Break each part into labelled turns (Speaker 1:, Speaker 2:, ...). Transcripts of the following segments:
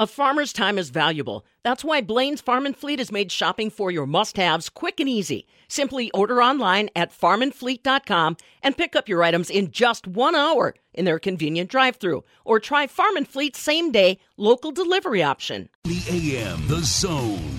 Speaker 1: A farmer's time is valuable. That's why Blaine's Farm and Fleet has made shopping for your must-haves quick and easy. Simply order online at farmandfleet.com and pick up your items in just one hour in their convenient drive-through. Or try Farm and Fleet's same-day local delivery option.
Speaker 2: The AM, The Zone.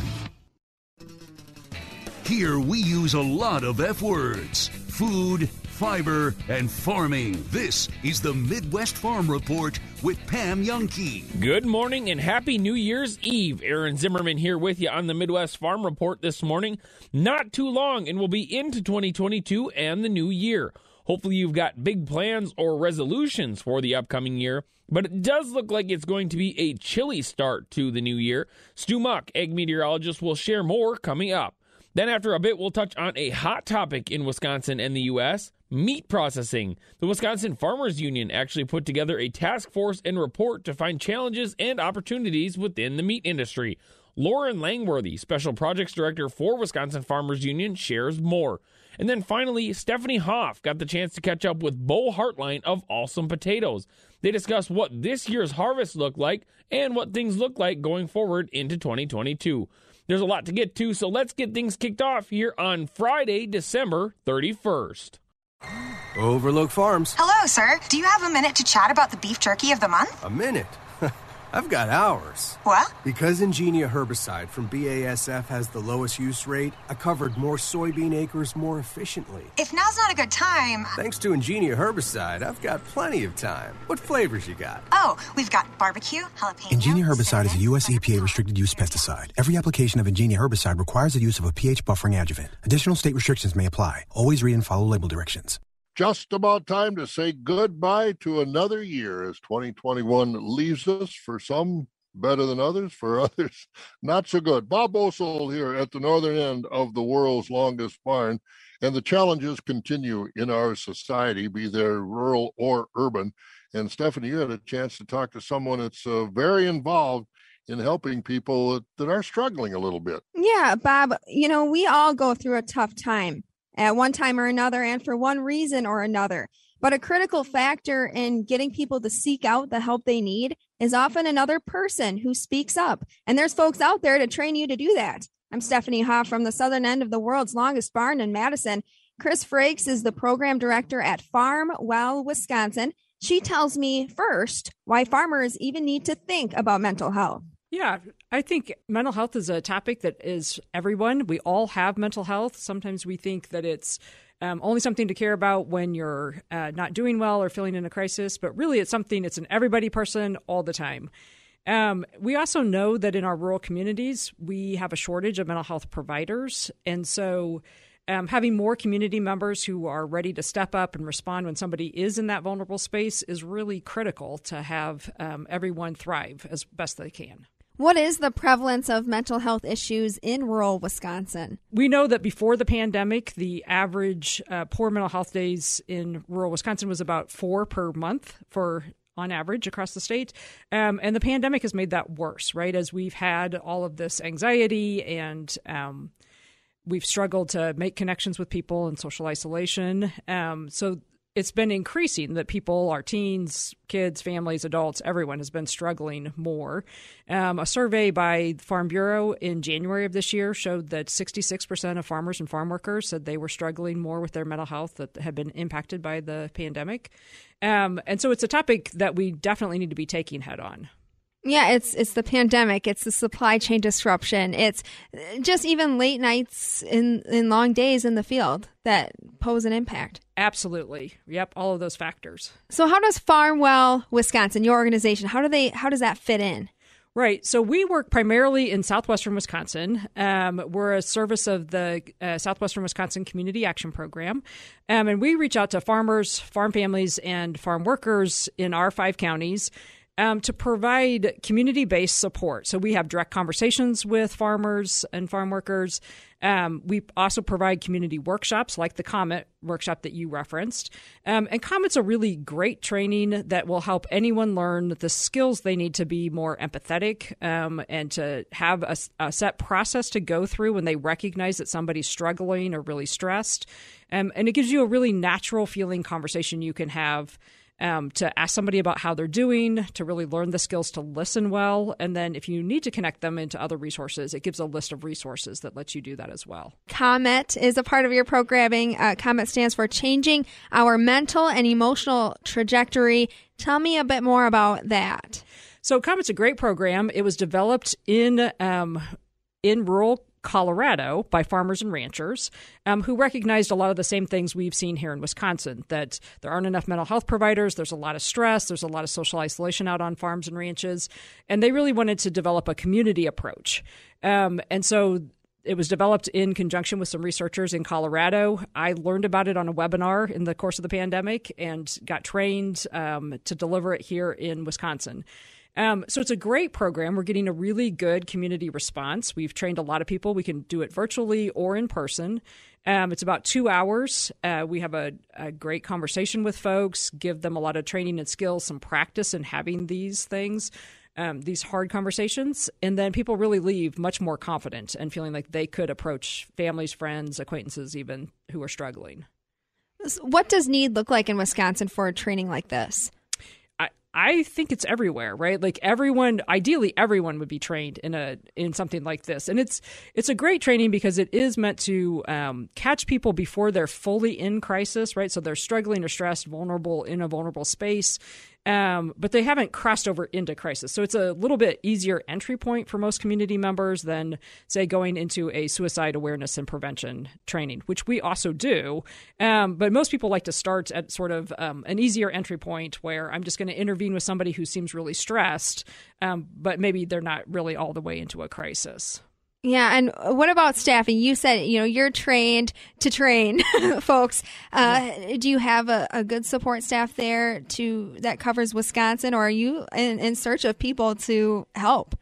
Speaker 2: Here we use a lot of F words. Food, fiber, and farming. This is the Midwest Farm Report with Pam Jahnke.
Speaker 3: Good morning and happy New Year's Eve. Aaron Zimmerman here with you on the Midwest Farm Report this morning. Not too long, and we'll be into 2022 and the new year. Hopefully, you've got big plans or resolutions for the upcoming year, but it does look like it's going to be a chilly start to the new year. Stu Muck, ag meteorologist, will share more coming up. Then, after a bit, we'll touch on a hot topic in Wisconsin and the U.S meat processing. The Wisconsin Farmers Union actually put together a task force and report to find challenges and opportunities within the meat industry. Lauren Langworthy, Special Projects Director for Wisconsin Farmers Union, shares more. And then finally, Stephanie Hoff got the chance to catch up with Bo Hartline of Alsum Potatoes. They discuss what this year's harvest looked like and what things look like going forward into 2022. There's a lot to get to, so let's get things kicked off here on Friday, December 31st.
Speaker 4: Overlook Farms.
Speaker 5: Hello, sir. Do you have a minute to chat about the beef jerky of the month?
Speaker 4: A minute? I've got hours.
Speaker 5: What?
Speaker 4: Because Engenia herbicide from BASF has the lowest use rate, I covered more soybean acres more efficiently.
Speaker 5: If now's not a good time.
Speaker 4: Thanks to Engenia herbicide, I've got plenty of time. What flavors you got?
Speaker 5: Oh, we've got barbecue, jalapeno.
Speaker 6: Engenia herbicide is a U.S. EPA restricted use pesticide. Every application of Engenia herbicide requires the use of a pH buffering adjuvant. Additional state restrictions may apply. Always read and follow label directions
Speaker 7: just about time to say goodbye to another year as 2021 leaves us for some better than others, for others not so good. Bob Bosold here at the northern end of the world's longest barn, and the challenges continue in our society, be they rural or urban. And Stephanie, you had a chance to talk to someone that's uh, very involved in helping people that are struggling a little bit.
Speaker 8: Yeah, Bob, you know, we all go through a tough time at one time or another and for one reason or another. But a critical factor in getting people to seek out the help they need is often another person who speaks up. And there's folks out there to train you to do that. I'm Stephanie Hoff from the southern end of the world's longest barn in Madison. Chris Frakes is the program director at Farm Well, Wisconsin. She tells me first why farmers even need to think about mental health.
Speaker 9: Yeah, I think mental health is a topic that is everyone. We all have mental health. Sometimes we think that it's um, only something to care about when you're uh, not doing well or feeling in a crisis, but really it's something, it's an everybody person all the time. Um, we also know that in our rural communities, we have a shortage of mental health providers. And so um, having more community members who are ready to step up and respond when somebody is in that vulnerable space is really critical to have um, everyone thrive as best they can.
Speaker 8: What is the prevalence of mental health issues in rural Wisconsin?
Speaker 9: We know that before the pandemic, the average uh, poor mental health days in rural Wisconsin was about four per month for on average across the state. Um, and the pandemic has made that worse, right? As we've had all of this anxiety and um, we've struggled to make connections with people in social isolation. Um, so it's been increasing that people, our teens, kids, families, adults, everyone has been struggling more. Um, a survey by the Farm Bureau in January of this year showed that 66% of farmers and farm workers said they were struggling more with their mental health that had been impacted by the pandemic. Um, and so it's a topic that we definitely need to be taking head on.
Speaker 8: Yeah, it's it's the pandemic, it's the supply chain disruption, it's just even late nights in in long days in the field that pose an impact.
Speaker 9: Absolutely. Yep, all of those factors.
Speaker 8: So how does Farmwell Wisconsin, your organization, how do they how does that fit in?
Speaker 9: Right. So we work primarily in southwestern Wisconsin. Um, we're a service of the uh, Southwestern Wisconsin Community Action Program. Um, and we reach out to farmers, farm families, and farm workers in our five counties um, to provide community based support. So we have direct conversations with farmers and farm workers. Um, we also provide community workshops like the Comet workshop that you referenced. Um, and Comet's a really great training that will help anyone learn the skills they need to be more empathetic um, and to have a, a, set process to go through when they recognize that somebody's struggling or really stressed. Um, and it gives you a really natural feeling conversation you can have um, to ask somebody about how they're doing, to really learn the skills to listen well. And then if you need to connect them into other resources, it gives a list of resources that lets you do that as well.
Speaker 8: COMET is a part of your programming. Uh, COMET stands for Changing Our Mental and Emotional Trajectory. Tell me a bit more about that.
Speaker 9: So, COMET's a great program. It was developed in um, in rural Colorado by farmers and ranchers um, who recognized a lot of the same things we've seen here in Wisconsin that there aren't enough mental health providers, there's a lot of stress, there's a lot of social isolation out on farms and ranches. And they really wanted to develop a community approach. Um, and so it was developed in conjunction with some researchers in Colorado. I learned about it on a webinar in the course of the pandemic and got trained um, to deliver it here in Wisconsin. Um, so it's a great program. We're getting a really good community response. We've trained a lot of people. We can do it virtually or in person. Um, it's about two hours. Uh, we have a, a, great conversation with folks, give them a lot of training and skills, some practice in having these things, um, these hard conversations. And then people really leave much more confident and feeling like they could approach families, friends, acquaintances, even who are struggling.
Speaker 8: What does need look like in Wisconsin for a training like this?
Speaker 9: I think it's everywhere, right? Like everyone, ideally, everyone would be trained in a in something like this, and it's it's a great training because it is meant to um, catch people before they're fully in crisis, right? So they're struggling or stressed, vulnerable in a vulnerable space, um, but they haven't crossed over into crisis. So it's a little bit easier entry point for most community members than, say, going into a suicide awareness and prevention training, which we also do. Um, but most people like to start at sort of um, an easier entry point where I'm just going to intervene with somebody who seems really stressed, um, but maybe they're not really all the way into a crisis.
Speaker 8: Yeah, and what about staffing? You said you know you're trained to train folks. Uh, do you have a, a, good support staff there to that covers Wisconsin, or are you in, in, search of people to help?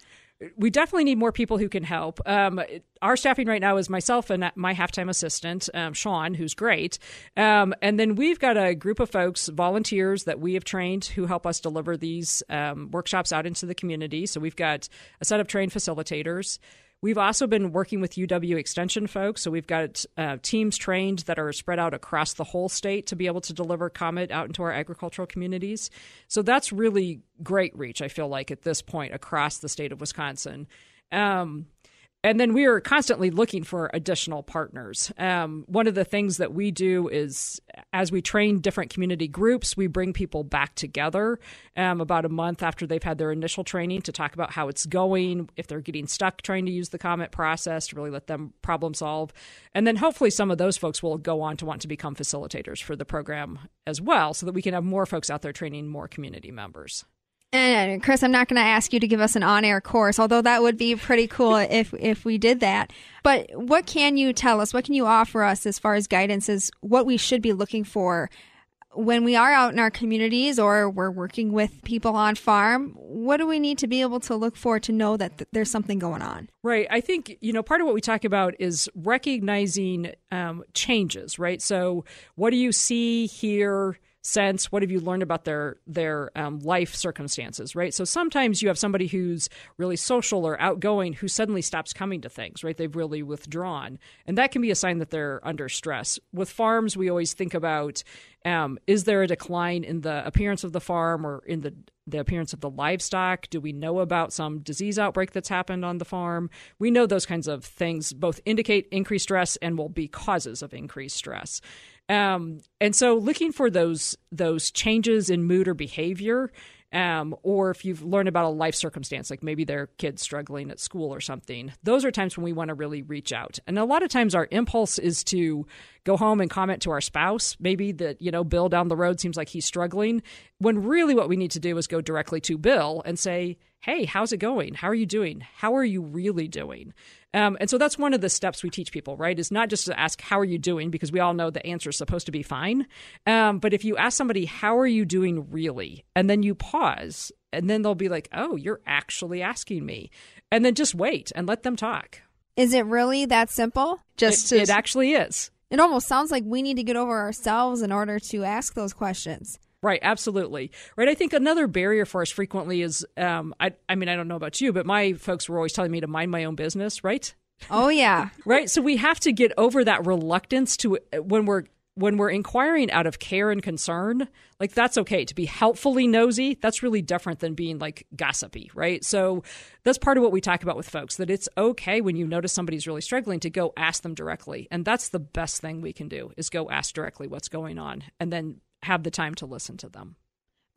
Speaker 9: We definitely need more people who can help. Um, our staffing right now is myself and my halftime assistant, um, Sean, who's great. Um, and then we've got a group of folks, volunteers that we have trained who help us deliver these um, workshops out into the community. So we've got a set of trained facilitators. We've also been working with UW Extension folks, so we've got uh, teams trained that are spread out across the whole state to be able to deliver COMET out into our agricultural communities. So that's really great reach, I feel like, at this point across the state of Wisconsin. Um, and then we are constantly looking for additional partners. Um, one of the things that we do is, as we train different community groups, we bring people back together um, about a month after they've had their initial training to talk about how it's going, if they're getting stuck trying to use the COMET process to really let them problem solve. And then hopefully some of those folks will go on to want to become facilitators for the program as well, so that we can have more folks out there training more community members.
Speaker 8: And Chris, I'm not going to ask you to give us an on-air course, although that would be pretty cool if if we did that. But what can you tell us? What can you offer us as far as guidance is what we should be looking for when we are out in our communities or we're working with people on farm? What do we need to be able to look for to know that th- there's something going on?
Speaker 9: Right. I think you know part of what we talk about is recognizing um, changes. Right. So what do you see here? Sense what have you learned about their their um, life circumstances right so sometimes you have somebody who's really social or outgoing who suddenly stops coming to things right they've really withdrawn and that can be a sign that they're under stress with farms we always think about um, is there a decline in the appearance of the farm or in the the appearance of the livestock? Do we know about some disease outbreak that's happened on the farm? We know those kinds of things both indicate increased stress and will be causes of increased stress. Um, and so looking for those those changes in mood or behavior um, or if you've learned about a life circumstance, like maybe their kid's struggling at school or something, those are times when we want to really reach out. And a lot of times our impulse is to go home and comment to our spouse, maybe that, you know, Bill down the road seems like he's struggling, when really what we need to do is go directly to Bill and say, hey, how's it going? How are you doing? How are you really doing? Um, and so that's one of the steps we teach people, right? Is not just to ask, how are you doing? Because we all know the answer is supposed to be fine. Um, but if you ask somebody, how are you doing really? And then you pause, and then they'll be like, oh, you're actually asking me. And then just wait and let them talk.
Speaker 8: Is it really that simple?
Speaker 9: Just it, to, it actually is.
Speaker 8: It almost sounds like we need to get over ourselves in order to ask those questions.
Speaker 9: Right, absolutely. Right. I think another barrier for us frequently is um, I, I mean, I don't know about you, but my folks were always telling me to mind my own business, right?
Speaker 8: Oh, yeah.
Speaker 9: right. So we have to get over that reluctance to when we're when we're inquiring out of care and concern, like that's okay. To be helpfully nosy, that's really different than being like gossipy, right? So that's part of what we talk about with folks that it's okay when you notice somebody's really struggling to go ask them directly. And that's the best thing we can do is go ask directly what's going on and then have the time to listen to them.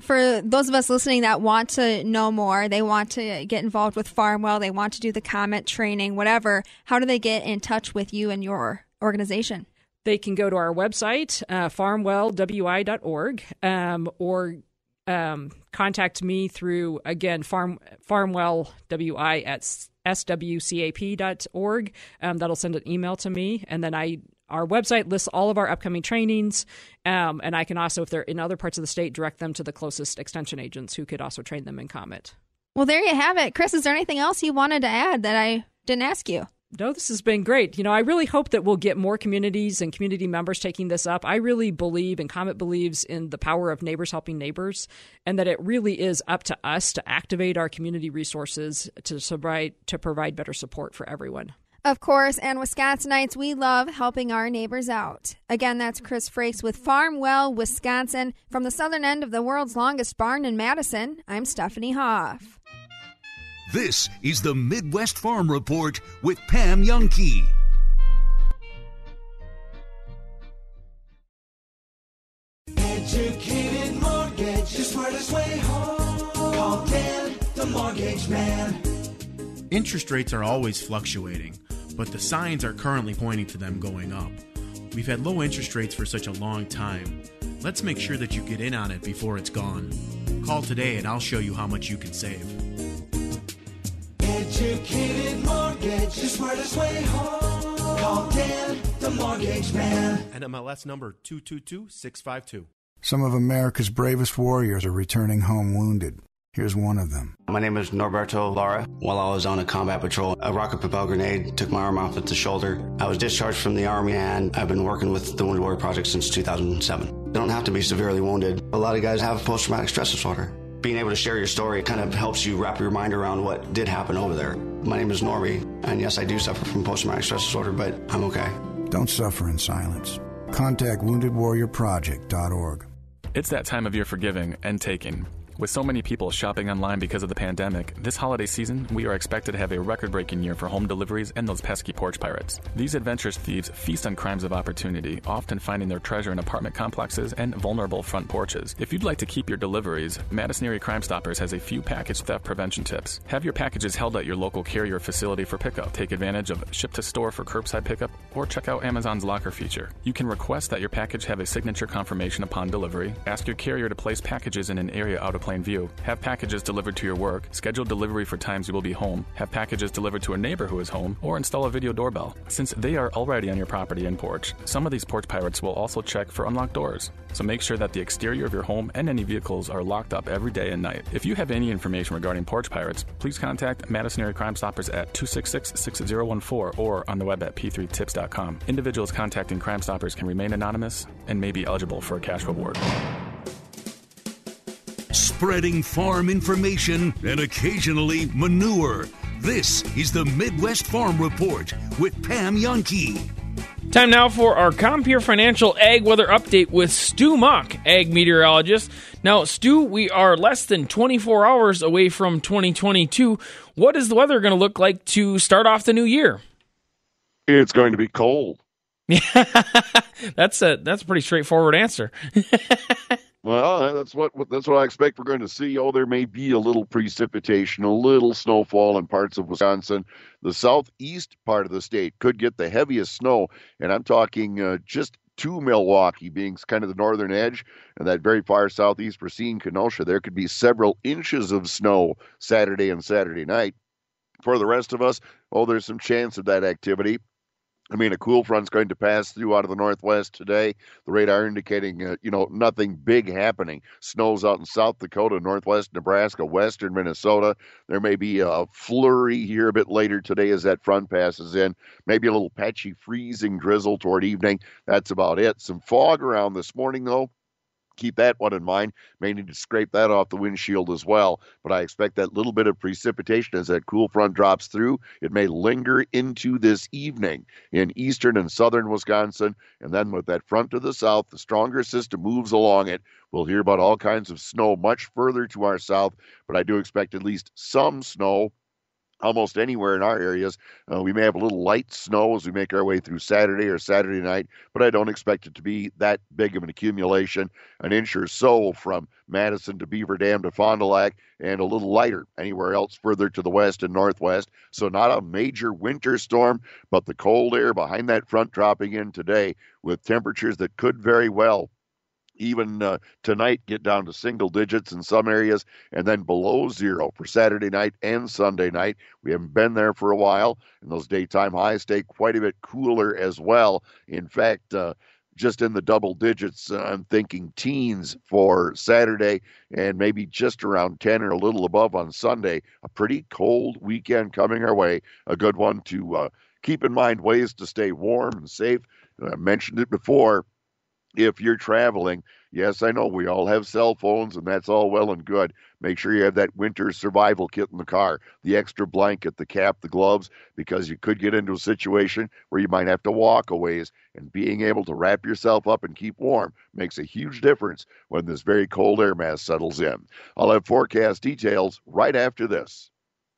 Speaker 8: For those of us listening that want to know more, they want to get involved with Farmwell, they want to do the COMET training, whatever, how do they get in touch with you and your organization?
Speaker 9: they can go to our website, uh, farmwellwi.org, um, or um, contact me through, again, farm, farmwellwi at swcap.org. Um, that'll send an email to me. And then I our website lists all of our upcoming trainings. Um, and I can also, if they're in other parts of the state, direct them to the closest extension agents who could also train them in COMET.
Speaker 8: Well, there you have it. Chris, is there anything else you wanted to add that I didn't ask you?
Speaker 9: no, this has been great. You know, I really hope that we'll get more communities and community members taking this up. I really believe, and Comet believes in the power of neighbors helping neighbors, and that it really is up to us to activate our community resources to provide to provide better support for everyone.
Speaker 8: Of course, and Wisconsinites, we love helping our neighbors out. Again, that's Chris Frakes with Farmwell, Wisconsin. From the southern end of the world's longest barn in Madison, I'm Stephanie Hoff.
Speaker 2: This is the Midwest Farm Report with Pam Jahnke.
Speaker 10: Educated mortgage, the smartest way home. Call Dan, the mortgage man.
Speaker 11: Interest rates are always fluctuating, but the signs are currently pointing to them going up. We've had low interest rates for such a long time. Let's make sure that you get in on it before it's gone. Call today and I'll show you how much you can save.
Speaker 10: Educated mortgage, the smartest way home. Call Dan, the mortgage man.
Speaker 12: NMLS number 222652.
Speaker 13: Some of America's bravest warriors are returning home wounded. Here's one of them.
Speaker 14: My name is Norberto Lara. While I was on a combat patrol, a rocket propelled grenade took my arm off at the shoulder. I was discharged from the Army and I've been working with the Wounded Warrior Project since 2007. You don't have to be severely wounded. A lot of guys have post traumatic stress disorder being able to share your story kind of helps you wrap your mind around what did happen over there. My name is Normie, and yes, I do suffer from post traumatic stress disorder, but I'm okay.
Speaker 13: Don't suffer in silence. Contact woundedwarriorproject.org.
Speaker 15: It's that time of year for giving and taking. With so many people shopping online because of the pandemic, this holiday season, we are expected to have a record breaking year for home deliveries and those pesky porch pirates. These adventurous thieves feast on crimes of opportunity, often finding their treasure in apartment complexes and vulnerable front porches. If you'd like to keep your deliveries, Madison Area Crime Stoppers has a few package theft prevention tips. Have your packages held at your local carrier facility for pickup. Take advantage of ship to store for curbside pickup, or check out Amazon's locker feature. You can request that your package have a signature confirmation upon delivery. Ask your carrier to place packages in an area out of plain view. Have packages delivered to your work. Schedule delivery for times you will be home. Have packages delivered to a neighbor who is home, or install a video doorbell. Since they are already on your property and porch, some of these porch pirates will also check for unlocked doors. So make sure that the exterior of your home and any vehicles are locked up every day and night. If you have any information regarding porch pirates, please contact Madison Area Crime Stoppers at 266 6014 or on the web at p3tips.com. Individuals contacting Crime Stoppers can remain anonymous and may be eligible for a cash reward
Speaker 2: spreading farm information and occasionally manure. This is the Midwest Farm Report with Pam Jahnke.
Speaker 3: Time now for our Compeer Financial Ag Weather Update with Stu Muck, ag meteorologist. Now, Stu, we are less than 24 hours away from 2022. What is the weather going to look like to start off the new year?
Speaker 16: It's going to be cold.
Speaker 3: Yeah, that's a that's a pretty straightforward answer.
Speaker 16: Well, that's what that's what I expect we're going to see. Oh, there may be a little precipitation, a little snowfall in parts of Wisconsin. The southeast part of the state could get the heaviest snow, and I'm talking uh, just to Milwaukee being kind of the northern edge, and that very far southeast Racine, Kenosha. There could be several inches of snow Saturday and Saturday night. For the rest of us, oh, there's some chance of that activity. I mean, a cool front's going to pass through out of the northwest today. The radar indicating, uh, you know, nothing big happening. Snows out in South Dakota, northwest Nebraska, western Minnesota. There may be a flurry here a bit later today as that front passes in. Maybe a little patchy freezing drizzle toward evening. That's about it. Some fog around this morning, though keep that one in mind. May need to scrape that off the windshield as well. But I expect that little bit of precipitation as that cool front drops through. It may linger into this evening in eastern and southern Wisconsin. And then with that front to the south, the stronger system moves along it. We'll hear about all kinds of snow much further to our south, but I do expect at least some snow almost anywhere in our areas. Uh, we may have a little light snow as we make our way through Saturday or Saturday night, but I don't expect it to be that big of an accumulation. An inch or so from Madison to Beaver Dam to Fond du Lac, and a little lighter anywhere else further to the west and northwest. So, not a major winter storm, but the cold air behind that front dropping in today with temperatures that could very well even uh, tonight get down to single digits in some areas and then below zero for Saturday night and Sunday night. We haven't been there for a while, and those daytime highs stay quite a bit cooler as well. In fact, uh, just in the double digits. Uh, I'm thinking teens for Saturday and maybe just around 10 or a little above on Sunday. A pretty cold weekend coming our way. A good one to uh, keep in mind ways to stay warm and safe. I mentioned it before if you're traveling, yes, I know we all have cell phones and that's all well and good. Make sure you have that winter survival kit in the car, the extra blanket, the cap, the gloves, because you could get into a situation where you might have to walk a ways. And being able to wrap yourself up and keep warm makes a huge difference when this very cold air mass settles in. I'll have forecast details right after this.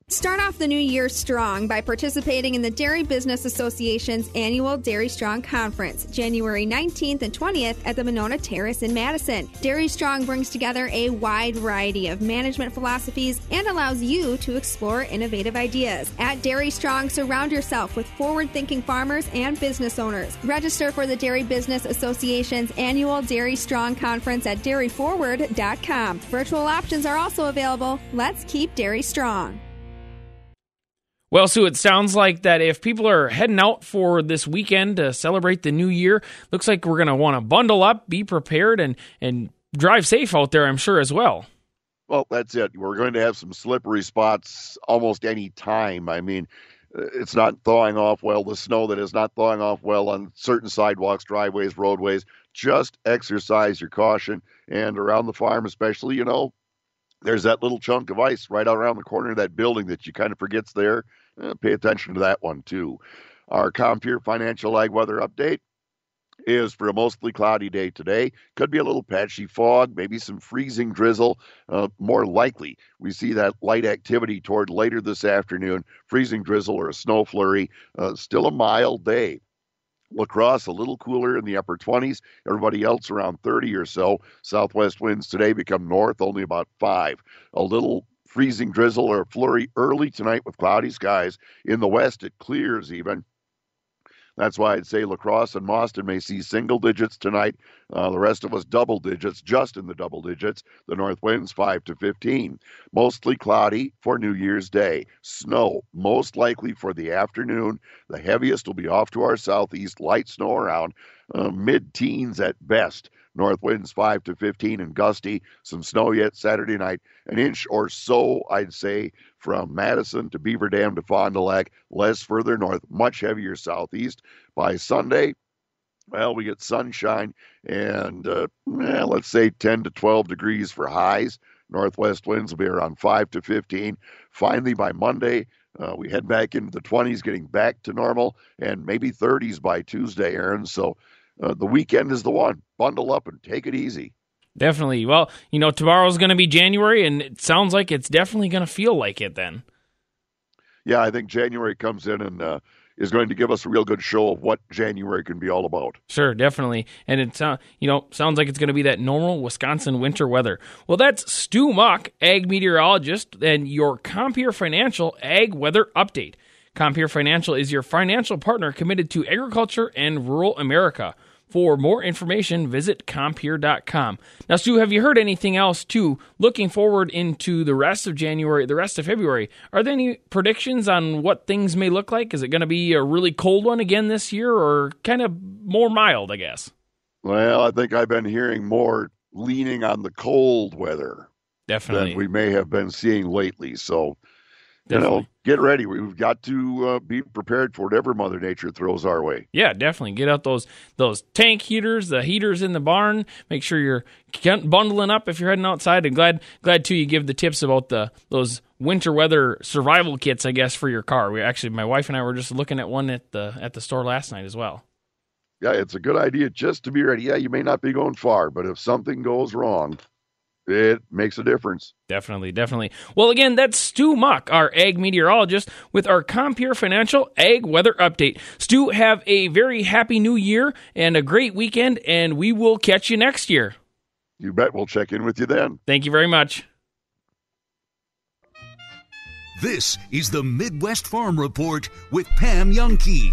Speaker 8: Start off the new year strong by participating in the Dairy Business Association's annual Dairy Strong Conference, January 19th and 20th at the Monona Terrace in Madison. Dairy Strong brings together a wide variety of management philosophies and allows you to explore innovative ideas. At Dairy Strong, surround yourself with forward thinking farmers and business owners. Register for the Dairy Business Association's annual Dairy Strong Conference at dairyforward.com. Virtual options are also available. Let's keep dairy strong.
Speaker 17: Well, Sue, it sounds like that if people are heading out for this weekend to celebrate the new year, looks like we're going to want to bundle up, be prepared, and and drive safe out there. I'm sure as well.
Speaker 16: Well, that's it. We're going to have some slippery spots almost any time. I mean, uh, it's not thawing off well. The snow that is not thawing off well on certain sidewalks, driveways, roadways. Just exercise your caution. And around the farm, especially, you know, there's that little chunk of ice right out around the corner of that building that you kind of forgets there. Uh, pay attention to that one too. Our Compeer Financial Ag Weather Update is for a mostly cloudy day today. Could be a little patchy fog, maybe some freezing drizzle. Uh, more likely, we see that light activity toward later this afternoon. Freezing drizzle or a snow flurry. Uh, still a mild day. La Crosse a little cooler in the upper 20s. Everybody else around 30 or so. Southwest winds today become north, only about 5. A little freezing drizzle or flurry early tonight with cloudy skies. In the west, it clears even. That's why I'd say La Crosse and Mauston may see single digits tonight. Uh, the rest of us double digits, just in the double digits. The north winds 5 to 15. Mostly cloudy for New Year's Day. Snow, most likely for the afternoon. The heaviest will be off to our southeast. Light snow around uh, mid teens at best. North winds 5 to 15 and gusty. Some snow yet Saturday night. An inch or so, I'd say, from Madison to Beaver Dam to Fond du Lac. Less further north, much heavier southeast. By Sunday, well, we get sunshine and uh, eh, let's say 10 to 12 degrees for highs. Northwest winds will be around 5 to 15. Finally, by Monday, uh, we head back into the 20s, getting back to normal, and maybe 30s by Tuesday, Aaron. So uh, the weekend is the one. Bundle up and take it easy.
Speaker 17: Definitely. Well, you know, tomorrow's going to be January, and it sounds like it's definitely going to feel like it then.
Speaker 16: Yeah, I think January comes in and uh, is going to give us a real good show of what January can be all about.
Speaker 17: Sure, definitely. And it's, uh, you know, sounds like it's going to be that normal Wisconsin winter weather. Well, that's Stu Muck, ag meteorologist, and your Compeer Financial Ag Weather Update. Compeer Financial is your financial partner committed to agriculture and rural America. For more information, visit Compeer.com. Now, Stu, have you heard anything else too? Looking forward into the rest of January, the rest of February, are there any predictions on what things may look like? Is it going to be a really cold one again this year or kind of more mild, I guess?
Speaker 16: Well, I think I've been hearing more leaning on the cold weather.
Speaker 17: Definitely.
Speaker 16: Than we may have been seeing lately. So you know, get ready. We've got to uh, be prepared for whatever Mother Nature throws our way.
Speaker 17: Yeah, definitely. Get out those those tank heaters, the heaters in the barn. Make sure you're bundling up if you're heading outside. And glad glad too you give the tips about the those winter weather survival kits. I guess for your car. We actually, my wife and I were just looking at one at the at the store last night as well.
Speaker 16: Yeah, it's a good idea just to be ready. Yeah, you may not be going far, but if something goes wrong, it makes a difference.
Speaker 17: Definitely, definitely. Well, again, that's Stu Muck, our ag meteorologist, with our Compeer Financial Ag Weather Update. Stu, have a very happy new year and a great weekend, and we will catch you next year.
Speaker 16: You bet we'll check in with you then.
Speaker 17: Thank you very much.
Speaker 2: This is the Midwest Farm Report with Pam Jahnke.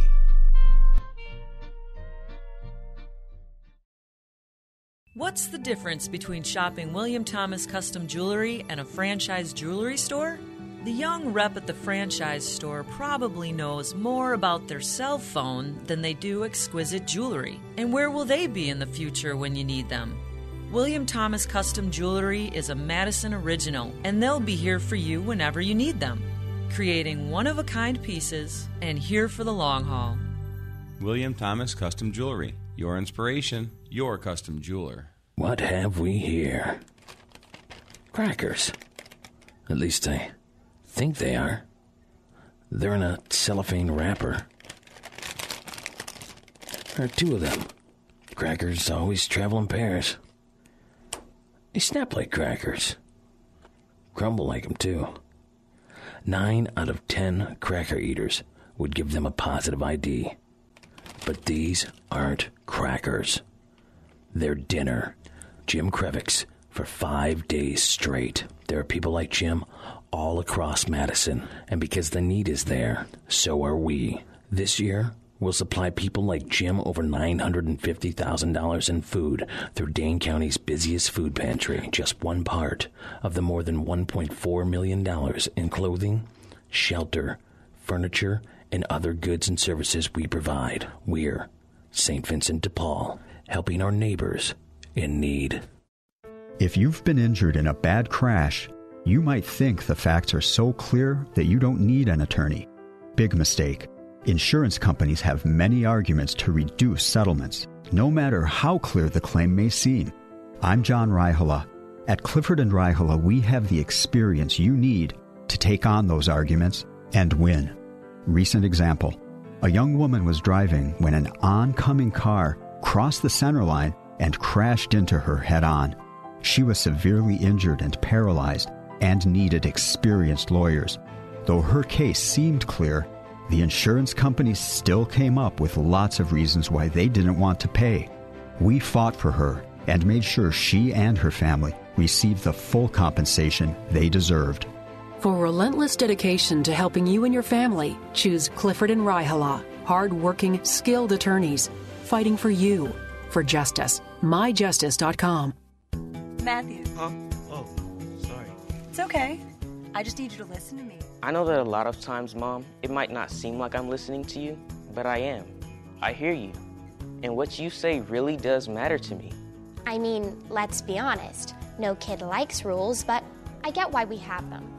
Speaker 18: What's the difference between shopping William Thomas Custom Jewelry and a franchise jewelry store? The young rep at the franchise store probably knows more about their cell phone than they do exquisite jewelry. And where will they be in the future when you need them? William Thomas Custom Jewelry is a Madison original, and they'll be here for you whenever you need them, creating one of a kind pieces and here for the long haul.
Speaker 19: William Thomas Custom Jewelry. Your inspiration, your custom jeweler.
Speaker 20: What have we here? Crackers. At least I think they are. They're in a cellophane wrapper. There are two of them. Crackers always travel in pairs. They snap like crackers. Crumble like them, too. Nine out of ten cracker eaters would give them a positive ID. But these aren't crackers. They're dinner. Jim Krevix for five days straight. There are people like Jim all across Madison, and because the need is there, so are we. This year, we'll supply people like Jim over $950,000 in food through Dane County's busiest food pantry, just one part of the more than $1.4 million in clothing, shelter, furniture, and other goods and services we provide. We're St. Vincent de Paul, helping our neighbors in need.
Speaker 21: If you've been injured in a bad crash, you might think the facts are so clear that you don't need an attorney. Big mistake. Insurance companies have many arguments to reduce settlements, no matter how clear the claim may seem. I'm John Raihala. At Clifford and Raihala, we have the experience you need to take on those arguments and win. Recent example. A young woman was driving when an oncoming car crossed the center line and crashed into her head on. She was severely injured and paralyzed and needed experienced lawyers. Though her case seemed clear, the insurance companies still came up with lots of reasons why they didn't want to pay. We fought for her and made sure she and her family received the full compensation they deserved.
Speaker 22: For relentless dedication to helping you and your family, choose Clifford and Raihala, hard-working, skilled attorneys fighting for you for justice. myjustice.com.
Speaker 23: Matthew.
Speaker 24: Huh? Oh, sorry.
Speaker 23: It's okay. I just need you to listen to me.
Speaker 25: I know that a lot of times, Mom, it might not seem like I'm listening to you, but I am. I hear you. And what you say really does matter to me.
Speaker 26: I mean, let's be honest. No kid likes rules, but I get why we have them.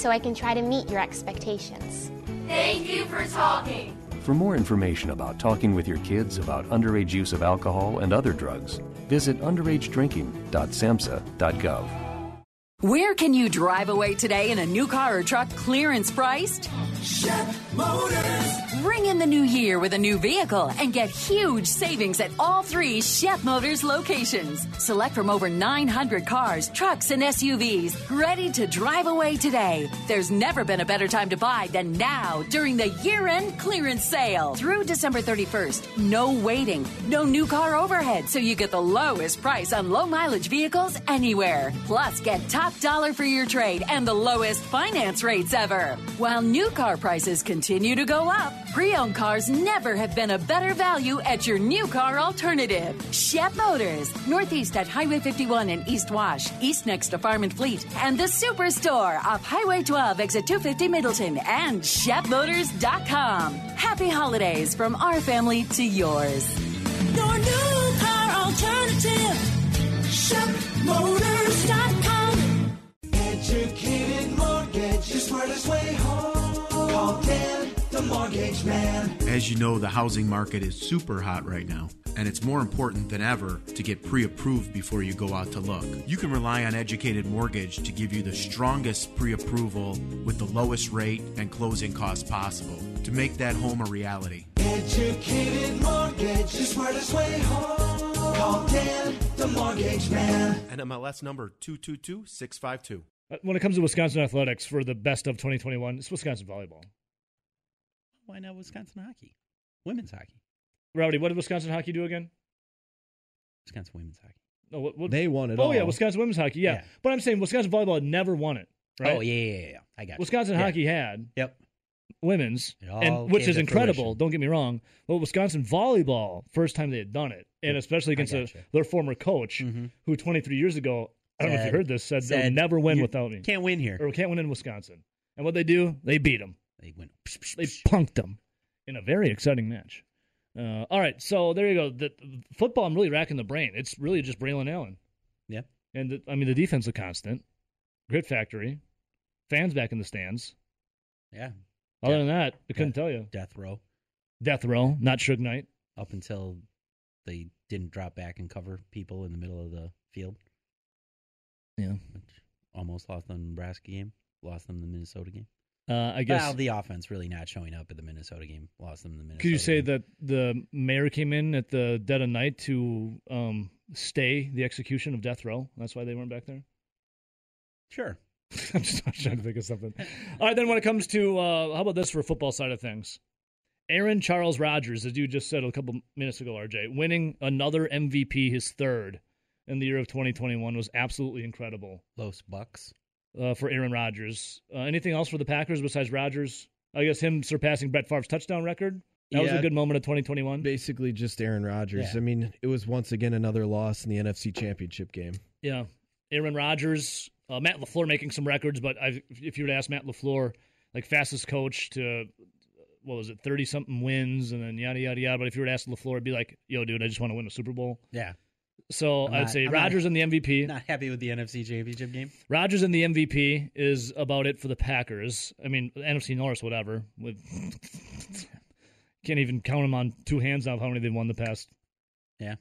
Speaker 26: so I can try to meet your expectations.
Speaker 27: Thank you for talking.
Speaker 28: For more information about talking with your kids about underage use of alcohol and other drugs, visit underagedrinking.samhsa.gov.
Speaker 29: Where can you drive away today in a new car or truck clearance priced?
Speaker 10: Shep Motors.
Speaker 29: Bring in the new year with a new vehicle and get huge savings at all three Shep Motors locations. Select from over 900 cars, trucks, and SUVs ready to drive away today. There's never been a better time to buy than now during the year end clearance sale through December 31st. No waiting, no new car overhead, so you get the lowest price on low mileage vehicles anywhere. Plus, get top dollar for your trade and the lowest finance rates ever. While new car prices continue to go up, pre owned cars never have been a better value at your new car alternative. Shep Motors, Northeast at Highway 51 and East Wash, East next to Farm and Fleet, and the Superstore off Highway 12, exit 250 Middleton, and ShepMotors.com. Happy holidays from our family to yours.
Speaker 10: Your new car alternative. ShopMotors.com. Educated mortgage, the smartest way home. Call Dan, the mortgage man.
Speaker 30: As you know, the housing market is super hot right now, and it's more important than ever to get pre approved before you go out to look. You can rely on Educated Mortgage to give you the strongest pre approval with the lowest rate and closing costs possible to make that home a reality.
Speaker 10: Educated mortgage, is the smartest way home. Call Dan, the mortgage man.
Speaker 30: NMLS number 222652.
Speaker 31: Uh, When it comes to Wisconsin athletics for the best of 2021, it's Wisconsin volleyball.
Speaker 24: Why not Wisconsin hockey? Women's hockey.
Speaker 31: Rowdy, what did Wisconsin hockey do again?
Speaker 24: Wisconsin women's hockey.
Speaker 31: No, what, what,
Speaker 32: They won it
Speaker 31: Oh
Speaker 32: all.
Speaker 31: yeah, Wisconsin women's hockey. Yeah.
Speaker 24: Yeah.
Speaker 31: but I'm saying Wisconsin volleyball had never won it. Right?
Speaker 24: Oh yeah, yeah, yeah, yeah. I got you.
Speaker 31: Wisconsin
Speaker 24: Yeah.
Speaker 31: hockey had.
Speaker 24: Yep.
Speaker 31: Women's, and which is incredible.
Speaker 24: fruition.
Speaker 31: Don't get me wrong. But Wisconsin volleyball, first time they had done it, and especially against a, their former coach, mm-hmm. who 23 years ago, I don't know if you heard this, said, they'll never win without me.
Speaker 24: Can't win here.
Speaker 31: Or can't win in Wisconsin. And what they do, they beat them.
Speaker 24: They win.
Speaker 31: They punked them in a very exciting match. Uh, all right, so there you go. The, football, I'm really racking the brain. It's really just Braylon Allen.
Speaker 24: Yeah.
Speaker 31: And the, I mean, the defense a constant. Grit factory. Fans back in the stands.
Speaker 24: Yeah.
Speaker 31: Other than that, I couldn't tell you.
Speaker 24: Death row.
Speaker 31: Death row, not Suge Knight.
Speaker 24: Up until they didn't drop back and cover people in the middle of the field.
Speaker 31: Yeah.
Speaker 24: Which almost lost them the Nebraska game. Lost them the Minnesota game.
Speaker 31: Uh, I guess.
Speaker 24: Well, the offense really not showing up at the Minnesota game. Lost them the Minnesota.
Speaker 31: Could you say
Speaker 24: game.
Speaker 31: that the mayor came in at the dead of night to um, stay the execution of death row? That's why they weren't back there.
Speaker 24: Sure.
Speaker 31: I'm just trying to think of something. All right, then when it comes to uh, how about this for football side of things? Aaron Charles Rodgers, as you just said a couple minutes ago, RJ, winning another MVP, his third in the year of 2021 was absolutely incredible.
Speaker 24: Los Bucks.
Speaker 31: Uh, for Aaron Rodgers. Uh, anything else for the Packers besides Rodgers? I guess him surpassing Brett Favre's touchdown record. That was a good moment of 2021.
Speaker 32: Basically, just Aaron Rodgers.
Speaker 31: Yeah.
Speaker 32: I mean, it was once again another loss in the NFC Championship game.
Speaker 31: Yeah, Aaron Rodgers, uh, Matt Lafleur making some records, but I, if you were to ask Matt Lafleur, like fastest coach to what was it, thirty something wins, and then yada yada yada. But if you were to ask Lafleur, it'd be like, "Yo, dude, I just want to win a Super Bowl."
Speaker 24: Yeah.
Speaker 31: So
Speaker 24: I'm
Speaker 31: I'd
Speaker 24: not-
Speaker 31: say
Speaker 24: I'm not-
Speaker 31: Rodgers in the MVP.
Speaker 24: Not happy with the NFC Championship game.
Speaker 31: Rodgers in the MVP is about it for the Packers. I mean, NFC North, whatever. With can't even count them on two hands now of how many they've won the past.
Speaker 24: Yeah.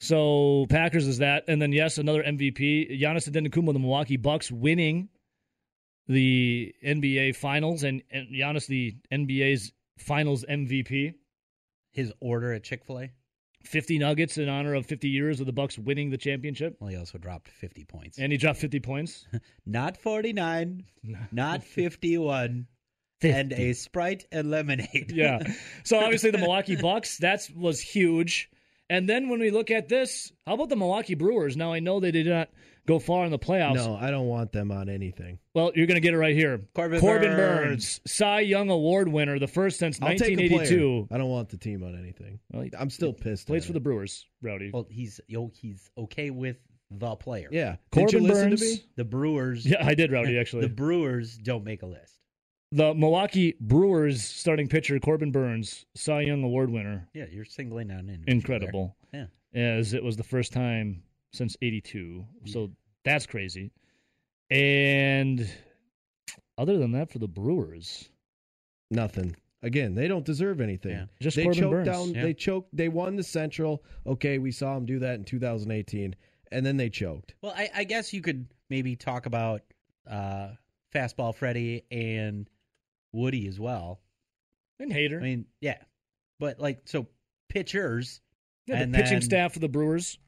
Speaker 31: So Packers is that, and then yes, another MVP, Giannis Antetokounmpo, the Milwaukee Bucks, winning the NBA Finals, and, and Giannis the NBA's Finals MVP.
Speaker 24: His order at Chick Fil A.
Speaker 31: 50 nuggets in honor of 50 years of the Bucks winning the championship.
Speaker 24: Well, he also dropped 50 points.
Speaker 31: And he dropped 50 points.
Speaker 24: Not 49, not 51, and a Sprite and lemonade.
Speaker 31: yeah. So obviously the Milwaukee Bucks, that was huge. And then when we look at this, how about the Milwaukee Brewers? Now I know they did not go far in the playoffs.
Speaker 32: No, I don't want them on anything.
Speaker 31: Well, you're going to get it right here.
Speaker 32: Corbin
Speaker 31: Burnes.
Speaker 32: Burnes.
Speaker 31: Cy Young Award winner, the first since
Speaker 32: I'll
Speaker 31: 1982.
Speaker 32: player. I don't want the team on anything.
Speaker 31: Well, he-
Speaker 32: I'm still pissed.
Speaker 31: Plays
Speaker 32: at
Speaker 31: for
Speaker 32: it.
Speaker 31: the Brewers, Rowdy.
Speaker 24: Well, he's he's okay with the player.
Speaker 32: Yeah. Did
Speaker 31: Corbin
Speaker 32: you
Speaker 31: Burnes.
Speaker 32: to me?
Speaker 24: The Brewers.
Speaker 31: Yeah, I did, Rowdy, actually.
Speaker 24: the Brewers don't make a list.
Speaker 31: The Milwaukee Brewers starting pitcher, Corbin Burnes, Cy Young Award winner.
Speaker 24: Yeah, you're singling out an
Speaker 31: Incredible.
Speaker 24: Yeah,
Speaker 31: As it was the first time since 82. So that's crazy. And other than that, for the Brewers,
Speaker 32: Nothing. Again, they don't deserve anything.
Speaker 24: Yeah.
Speaker 31: Just
Speaker 32: they
Speaker 31: Corbin
Speaker 32: choked
Speaker 31: Burnes.
Speaker 32: down.
Speaker 24: Yeah.
Speaker 32: They choked. They won the Central. Okay, we saw them do that in 2018, and then they choked.
Speaker 24: Well, I, I guess you could maybe talk about uh, fastball Freddie and Woody as well.
Speaker 31: and Hader.
Speaker 24: I mean, yeah, but like so pitchers.
Speaker 31: Yeah,
Speaker 24: and
Speaker 31: the pitching
Speaker 24: then-
Speaker 31: staff for the Brewers.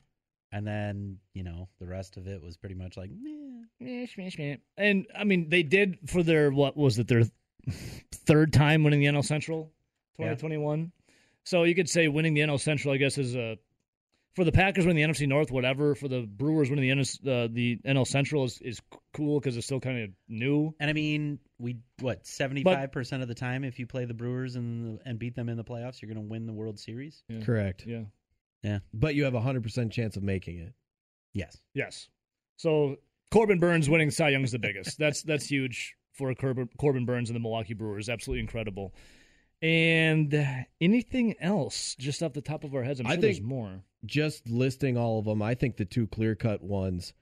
Speaker 24: and then you know the rest of it was pretty much like meh.
Speaker 31: And I mean, they did for their what was it their third time winning the NL Central,
Speaker 24: Yeah.
Speaker 31: 2021. So you could say winning the NL Central, I guess, is a for the Packers winning the NFC North, whatever. For the Brewers winning the NS, uh, the NL Central is is cool because it's still kind of new.
Speaker 24: And I mean, we what seventy five percent of the time, if you play the Brewers and and beat them in the playoffs, you're going to win the World Series.
Speaker 32: Correct.
Speaker 31: Yeah.
Speaker 24: Yeah.
Speaker 32: But you have a 100% chance of making it.
Speaker 24: Yes.
Speaker 31: Yes. So Corbin Burnes winning Cy Young is the biggest. that's that's huge for Corbin, Corbin Burnes and the Milwaukee Brewers. Absolutely incredible. And anything else, just off the top of our heads, I'm
Speaker 32: I
Speaker 31: sure
Speaker 32: think
Speaker 31: there's more.
Speaker 32: Just listing all of them, I think the two clear cut ones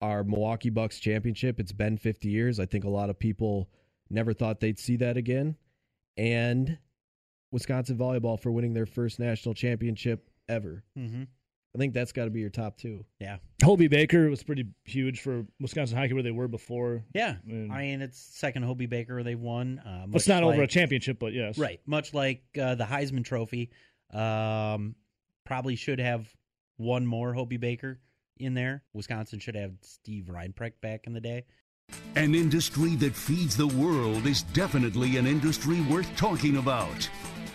Speaker 32: are Milwaukee Bucks championship. It's been 50 years. I think a lot of people never thought they'd see that again. And Wisconsin volleyball for winning their first national championship ever.
Speaker 24: Mm-hmm.
Speaker 32: I think that's got to be your top two.
Speaker 24: Yeah.
Speaker 31: Hobey Baker was pretty huge for Wisconsin hockey where they were before.
Speaker 24: Yeah,
Speaker 31: And-
Speaker 24: I mean it's second Hobey Baker they've won. Uh,
Speaker 31: It's
Speaker 24: much
Speaker 31: not over a championship, but yes.
Speaker 24: Right, much like uh, the Heisman Trophy. Um, probably should have one more Hobey Baker in there. Wisconsin should have Steve Reinprecht back in the day.
Speaker 2: An industry that feeds the world is definitely an industry worth talking about.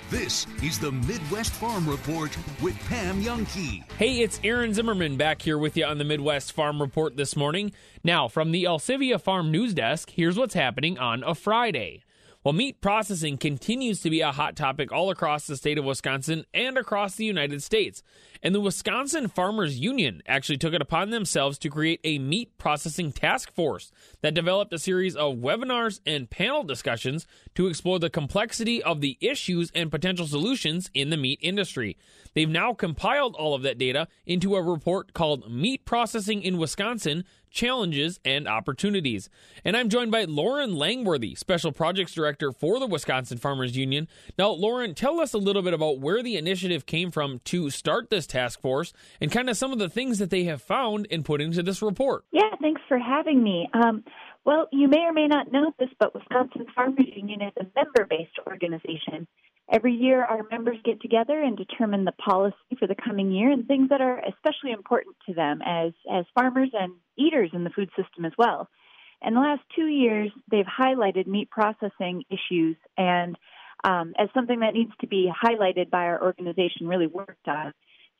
Speaker 2: This is the Midwest Farm Report with Pam Jahnke.
Speaker 3: Hey, it's Aaron Zimmerman back here with you on the Midwest Farm Report this morning. Now, from the Elsivia Farm News Desk, here's what's happening on a Friday. Well, meat processing continues to be a hot topic all across the state of Wisconsin and across the United States. And the Wisconsin Farmers Union actually took it upon themselves to create a meat processing task force that developed a series of webinars and panel discussions to explore the complexity of the issues and potential solutions in the meat industry. They've now compiled all of that data into a report called Meat Processing in Wisconsin Challenges and Opportunities. And I'm joined by Lauren Langworthy, Special Projects Director for the Wisconsin Farmers Union. Now, Lauren, tell us a little bit about where the initiative came from to start this task force and kind of some of the things that they have found and put into this report.
Speaker 33: Yeah, thanks for having me. Um, well, you may or may not know this, but Wisconsin Farmers Union is a member based organization. Every year, our members get together and determine the policy for the coming year and things that are especially important to them as, as farmers and eaters in the food system as well. In the last two years, they've highlighted meat processing issues and um, as something that needs to be highlighted by our organization, really worked on.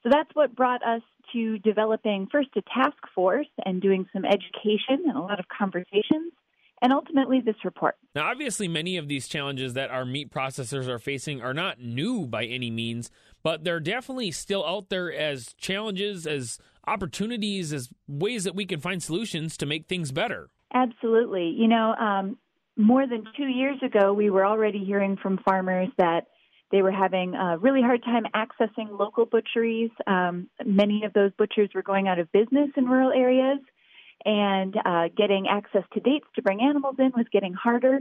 Speaker 33: So that's what brought us to developing first a task force and doing some education and a lot of conversations, and ultimately this report.
Speaker 3: Now, obviously, many of these challenges that our meat processors are facing are not new by any means, but they're definitely still out there as challenges, as opportunities, as ways that we can find solutions to make things better.
Speaker 33: Absolutely. You know, um, more than two years ago, we were already hearing from farmers that they were having a really hard time accessing local butcheries. Um, many of those butchers were going out of business in rural areas, and uh, getting access to dates to bring animals in was getting harder.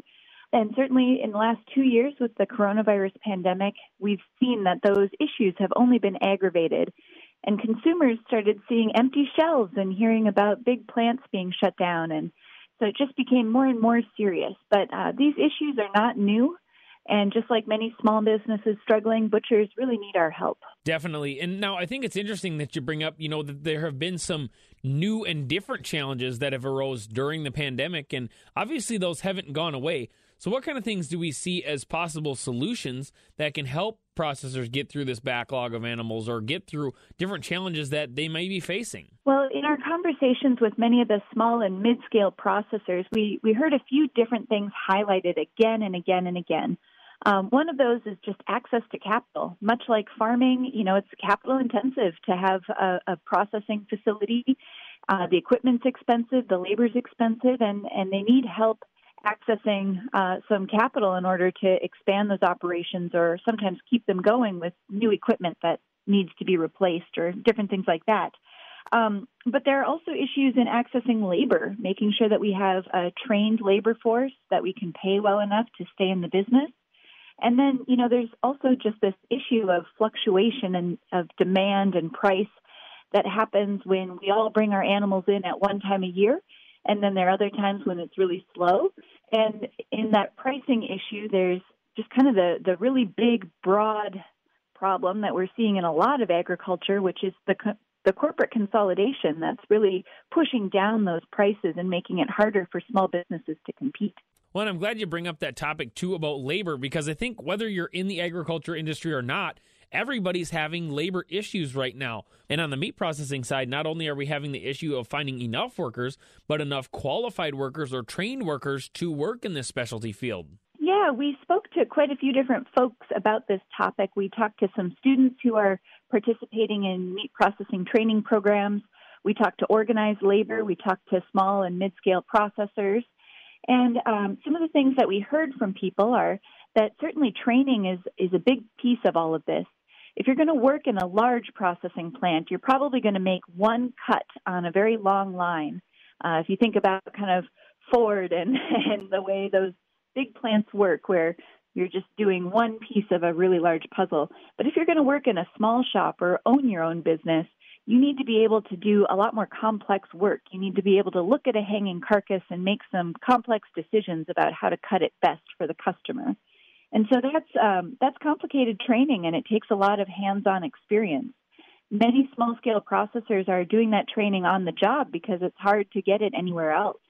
Speaker 33: And certainly in the last two years with the coronavirus pandemic, we've seen that those issues have only been aggravated. And consumers started seeing empty shelves and hearing about big plants being shut down. And so it just became more and more serious. But uh, these issues are not new. And just like many small businesses struggling, butchers really need our help.
Speaker 3: Definitely. And now I think it's interesting that you bring up, you know, that there have been some new and different challenges that have arose during the pandemic and obviously those haven't gone away. So what kind of things do we see as possible solutions that can help processors get through this backlog of animals or get through different challenges that they may be facing?
Speaker 33: Well, in our conversations with many of the small and mid scale processors, we, we heard a few different things highlighted again and again and again. Um, one of those is just access to capital. Much like farming, you know, it's capital intensive to have a, a processing facility. Uh, the equipment's expensive, the labor's expensive, and, and they need help accessing uh, some capital in order to expand those operations or sometimes keep them going with new equipment that needs to be replaced or different things like that. Um, but there are also issues in accessing labor, making sure that we have a trained labor force that we can pay well enough to stay in the business. And then, you know, there's also just this issue of fluctuation and of demand and price that happens when we all bring our animals in at one time a year. And then there are other times when it's really slow. And in that pricing issue, there's just kind of the, the really big, broad problem that we're seeing in a lot of agriculture, which is the co- the corporate consolidation that's really pushing down those prices and making it harder for small businesses to compete.
Speaker 3: Well, I'm glad you bring up that topic too about labor because I think whether you're in the agriculture industry or not, everybody's having labor issues right now. And on the meat processing side, not only are we having the issue of finding enough workers, but enough qualified workers or trained workers to work in this specialty field.
Speaker 33: Yeah, we spoke to quite a few different folks about this topic. We talked to some students who are participating in meat processing training programs. We talked to organized labor. We talked to small and mid scale processors. And um, some of the things that we heard from people are that certainly training is, is a big piece of all of this. If you're going to work in a large processing plant, you're probably going to make one cut on a very long line. Uh, if you think about kind of Ford and, and the way those big plants work, where you're just doing one piece of a really large puzzle. But if you're going to work in a small shop or own your own business, you need to be able to do a lot more complex work. You need to be able to look at a hanging carcass and make some complex decisions about how to cut it best for the customer. And so that's um, that's complicated training, and it takes a lot of hands-on experience. Many small-scale processors are doing that training on the job because it's hard to get it anywhere else.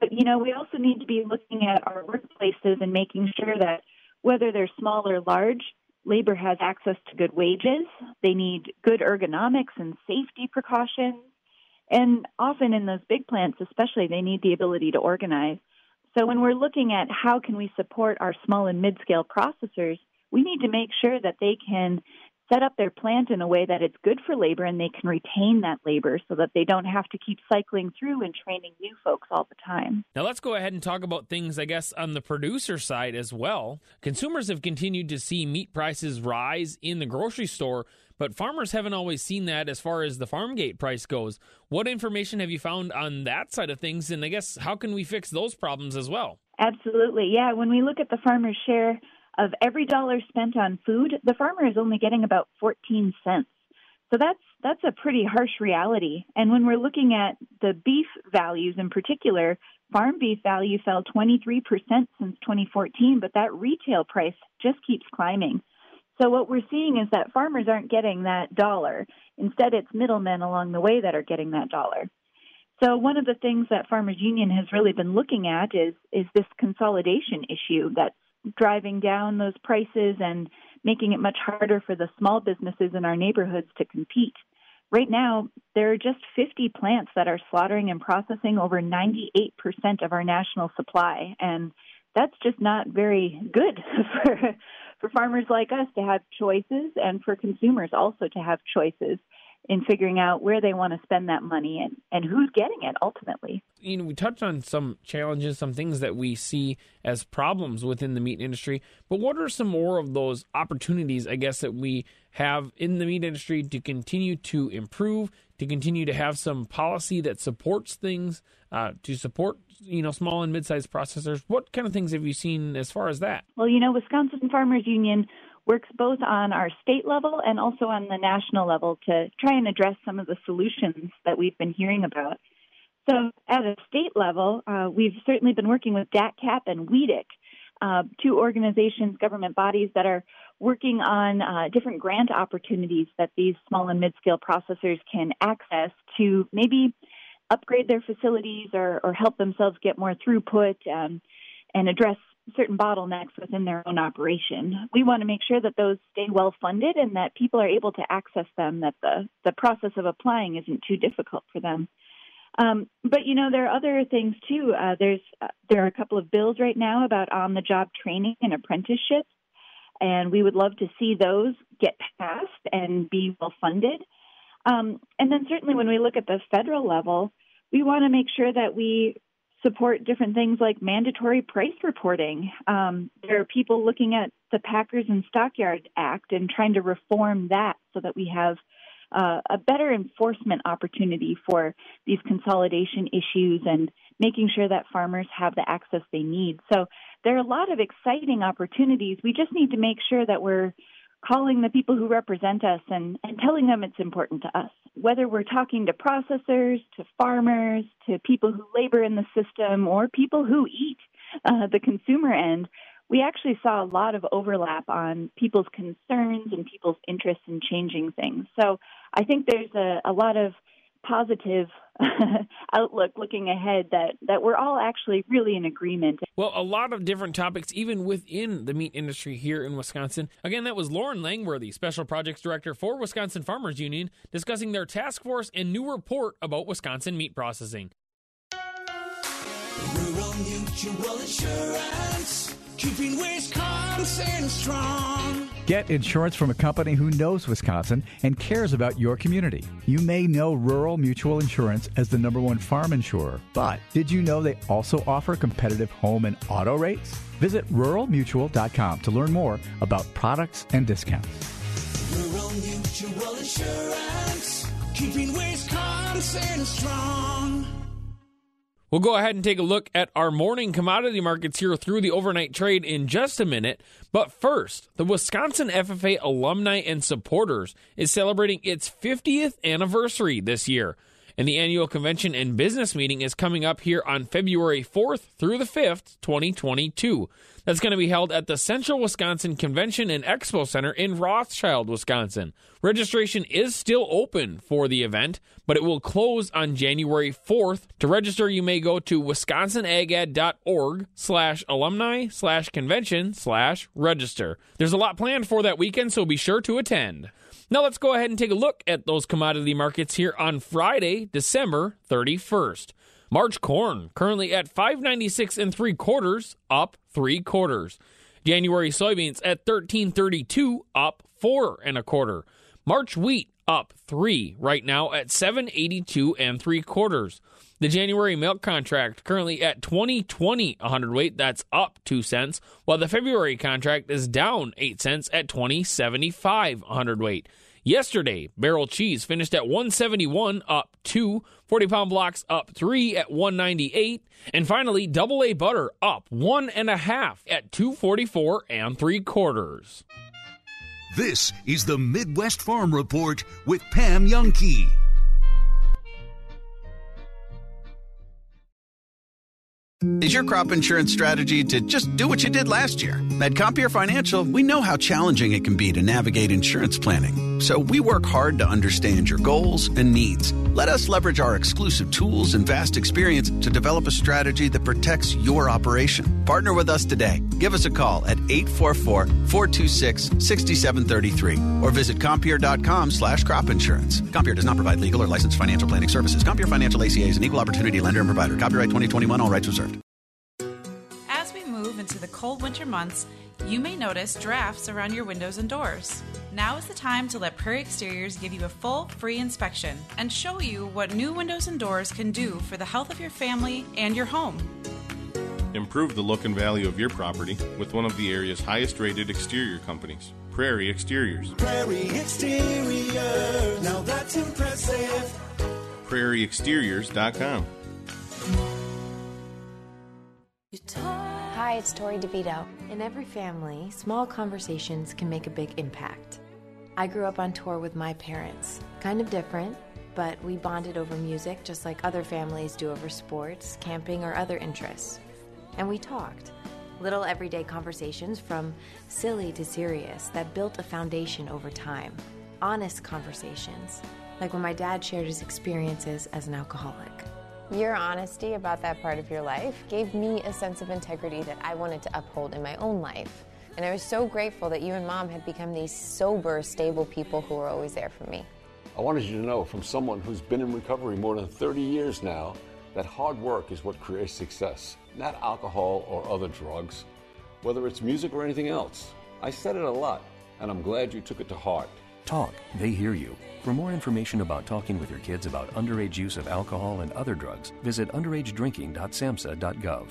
Speaker 33: But you know, we also need to be looking at our workplaces and making sure that whether they're small or large, labor has access to good wages. They need good ergonomics and safety precautions. And often in those big plants, especially, they need the ability to organize. So when we're looking at how can we support our small and mid-scale processors, we need to make sure that they can set up their plant in a way that it's good for labor and they can retain that labor so that they don't have to keep cycling through and training new folks all the time.
Speaker 3: Now, let's go ahead and talk about things, I guess, on the producer side as well. Consumers have continued to see meat prices rise in the grocery store, but farmers haven't always seen that as far as the farm gate price goes. What information have you found on that side of things? And I guess, how can we fix those problems as well?
Speaker 33: Absolutely. Yeah. When we look at the farmer's share, of every dollar spent on food, the farmer is only getting about 14 cents. So that's that's a pretty harsh reality. And when we're looking at the beef values in particular, farm beef value fell 23% since 2014, but that retail price just keeps climbing. So what we're seeing is that farmers aren't getting that dollar. Instead, it's middlemen along the way that are getting that dollar. So one of the things that Farmers Union has really been looking at is is this consolidation issue that's driving down those prices and making it much harder for the small businesses in our neighborhoods to compete. Right now, there are just 50 plants that are slaughtering and processing over 98% of our national supply. And that's just not very good for, for farmers like us to have choices and for consumers also to have choices in figuring out where they want to spend that money and, and who's getting it ultimately.
Speaker 3: You know, we touched on some challenges, some things that we see as problems within the meat industry, but what are some more of those opportunities, I guess, that we have in the meat industry to continue to improve, to continue to have some policy that supports things, uh, to support you know small and mid-sized processors? What kind of things have you seen as far as that?
Speaker 33: Well, you know, Wisconsin Farmers Union works both on our state level and also on the national level to try and address some of the solutions that we've been hearing about. So, at a state level, uh, we've certainly been working with DATCP and WEDC, uh, two organizations, government bodies that are working on uh, different grant opportunities that these small and mid-scale processors can access to maybe upgrade their facilities or, or help themselves get more throughput um, and address certain bottlenecks within their own operation. We want to make sure that those stay well funded and that people are able to access them, that the, the process of applying isn't too difficult for them. Um, but you know there are other things too. Uh, there's uh, there are a couple of bills right now about on-the-job training and apprenticeships, and we would love to see those get passed and be well funded. Um, and then certainly when we look at the federal level, we want to make sure that we support different things like mandatory price reporting. Um, there are people looking at the Packers and Stockyard Act and trying to reform that so that we have uh, a better enforcement opportunity for these consolidation issues and making sure that farmers have the access they need. So there are a lot of exciting opportunities. We just need to make sure that we're calling the people who represent us and, and telling them it's important to us. Whether we're talking to processors, to farmers, to people who labor in the system, or people who eat uh, the consumer end, we actually saw a lot of overlap on people's concerns and people's interests in changing things. So I think there's a, a lot of positive outlook looking ahead that, that we're all actually really in agreement.
Speaker 3: Well, a lot of different topics, even within the meat industry here in Wisconsin. Again, that was Lauren Langworthy, Special Projects Director for Wisconsin Farmers Union, discussing their task force and new report about Wisconsin meat processing.
Speaker 10: Rural Mutual Insurance, keeping Wisconsin strong.
Speaker 34: Get insurance from a company who knows Wisconsin and cares about your community. You may know Rural Mutual Insurance as the number one farm insurer, but did you know they also offer competitive home and auto rates? Visit ruralmutual.com to learn more about products and discounts.
Speaker 10: Rural Mutual Insurance, keeping Wisconsin strong.
Speaker 3: We'll go ahead and take a look at our morning commodity markets here through the overnight trade in just a minute. But first, the Wisconsin FFA alumni and supporters is celebrating its 50th anniversary this year. And the annual convention and business meeting is coming up here on February 4th through the 5th, 2022. That's going to be held at the Central Wisconsin Convention and Expo Center in Rothschild, Wisconsin. Registration is still open for the event, but it will close on January 4th. To register, you may go to wisconsinagad.org slash alumni slash convention slash register. There's a lot planned for that weekend, so be sure to attend. Now let's go ahead and take a look at those commodity markets here on Friday, December 31st. March corn currently at 596 and 3 quarters, up 3 quarters. January soybeans at 1332, up 4 and a quarter. March wheat up 3 right now at 782 and 3 quarters. The January milk contract currently at 2020 a hundredweight, that's up 2 cents, while the February contract is down 8 cents at 2075 a hundredweight. Yesterday, barrel cheese finished at 171 up 2, 40 pound blocks up 3 at 198, and finally double A butter up one and a half at 244 and 3 quarters.
Speaker 2: This is the Midwest Farm Report with Pam Jahnke.
Speaker 35: Is your crop insurance strategy to just do what you did last year? At Compeer Financial, we know how challenging it can be to navigate insurance planning. So we work hard to understand your goals and needs. Let us leverage our exclusive tools and vast experience to develop a strategy that protects your operation. Partner with us today. Give us a call at 844-426-6733 or visit Compeer.com slash crop insurance. Compeer does not provide legal or licensed financial planning services. Compeer Financial ACA is an equal opportunity lender and provider. Copyright 2021, all rights reserved.
Speaker 36: As we move into the cold winter months, you may notice drafts around your windows and doors. Now is the time to let Prairie Exteriors give you a full, free inspection and show you what new windows and doors can do for the health of your family and your home.
Speaker 37: Improve the look and value of your property with one of the area's highest rated exterior companies, Prairie Exteriors.
Speaker 10: Prairie Exterior, now that's impressive.
Speaker 37: PrairieExteriors.com.
Speaker 38: Hi, it's Tori DeVito. In every family, small conversations can make a big impact. I grew up on tour with my parents. Kind of different, but we bonded over music just like other families do over sports, camping, or other interests. And we talked. Little everyday conversations from silly to serious that built a foundation over time. Honest conversations, like when my dad shared his experiences as an alcoholic.
Speaker 39: Your honesty about that part of your life gave me a sense of integrity that I wanted to uphold in my own life. And I was so grateful that you and mom had become these sober, stable people who were always there for me.
Speaker 40: I wanted you to know from someone who's been in recovery more than 30 years now that hard work is what creates success, not alcohol or other drugs, whether it's music or anything else. I said it a lot, and I'm glad you took it to heart.
Speaker 41: Talk, they hear you. For more information about talking with your kids about underage use of alcohol and other drugs, visit underagedrinking.samhsa.gov.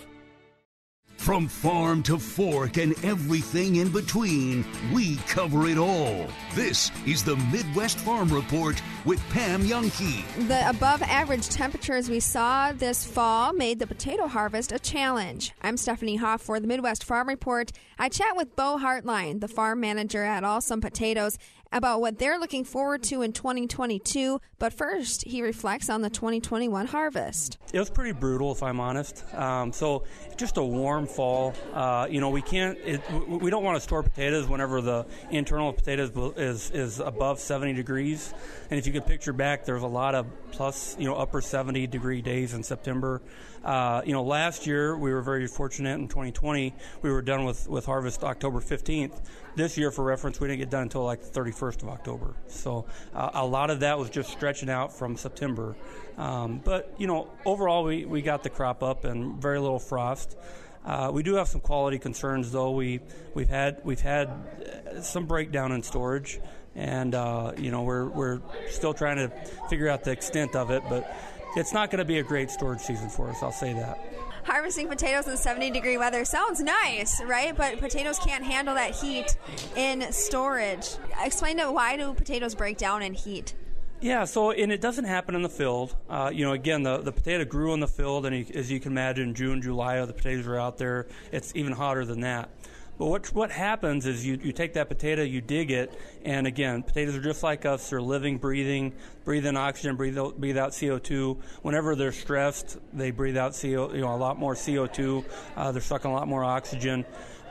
Speaker 2: From farm to fork and everything in between, we cover it all. This is the Midwest Farm Report with Pam Jahnke.
Speaker 42: The above average temperatures we saw this fall made the potato harvest a challenge. I'm Stephanie Hoff for the Midwest Farm Report. I chat with Bo Hartline, the farm manager at Alsum Potatoes, about what they're looking forward to in 2022. But first, he reflects on the 2021 harvest.
Speaker 43: It was pretty brutal, if I'm honest. Um, so, just a warm fall. Uh, you know, we can't. It, we don't want to store potatoes whenever the internal potatoes is is above 70 degrees. And if you could picture back, there's a lot of plus, you know, upper 70 degree days in September. Uh, you know, last year we were very fortunate in 2020. We were done with, with harvest October 15th. This year, for reference, we didn't get done until like the 31st of October. So uh, a lot of that was just stretching out from September. Um, but, you know, overall, we, we got the crop up and very little frost. Uh, we do have some quality concerns, though. We we've had we've had uh, some breakdown in storage, and uh, you know we're we're still trying to figure out the extent of it. But it's not going to be a great storage season for us. I'll say that.
Speaker 42: Harvesting potatoes in 70 degree weather sounds nice, right? But potatoes can't handle that heat in storage. Explain to why do potatoes break down in heat?
Speaker 43: Yeah, so and it doesn't happen in the field. Uh, you know, again, the, the potato grew in the field, and as you can imagine, June, July, the potatoes are out there. It's even hotter than that. But what what happens is you, you take that potato, you dig it, and again, potatoes are just like us. They're living, breathing, breathe in oxygen, breathe out, breathe out CO2. Whenever they're stressed, they breathe out CO, you know, a lot more CO2. Uh, they're sucking a lot more oxygen.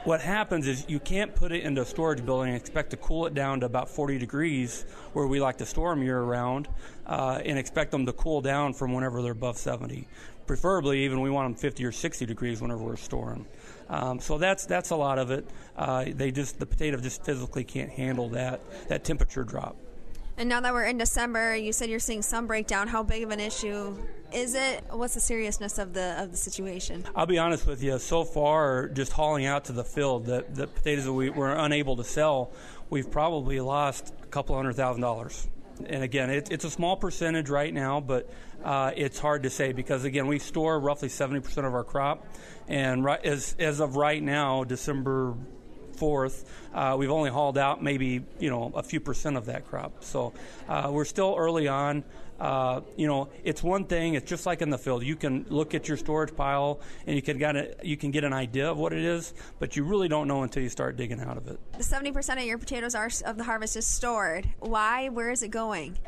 Speaker 43: What happens is you can't put it into a storage building and expect to cool it down to about 40 degrees, where we like to store them year round, uh, and expect them to cool down from whenever they're above 70. Preferably, even we want them 50 or 60 degrees whenever we're storing. Um, so that's that's a lot of it. Uh, they just the potato just physically can't handle that that temperature drop.
Speaker 42: And now that we're in December, you said you're seeing some breakdown. How big of an issue is it? What's the seriousness of the of the situation?
Speaker 43: I'll be honest with you. So far, just hauling out to the field, the, the potatoes that we were unable to sell, we've probably lost a couple hundred thousand dollars. And again, it, it's a small percentage right now, but uh, it's hard to say because again, we store roughly 70% of our crop, and right, as as of right now, December fourth, uh, we've only hauled out maybe you know a few percent of that crop. So uh, we're still early on. Uh, you know, it's one thing. It's just like in the field. You can look at your storage pile and you can get a, you can get an idea of what it is, but you really don't know until you start digging out of it.
Speaker 42: Seventy percent of your potatoes are of the harvest is stored. Why? Where is it going?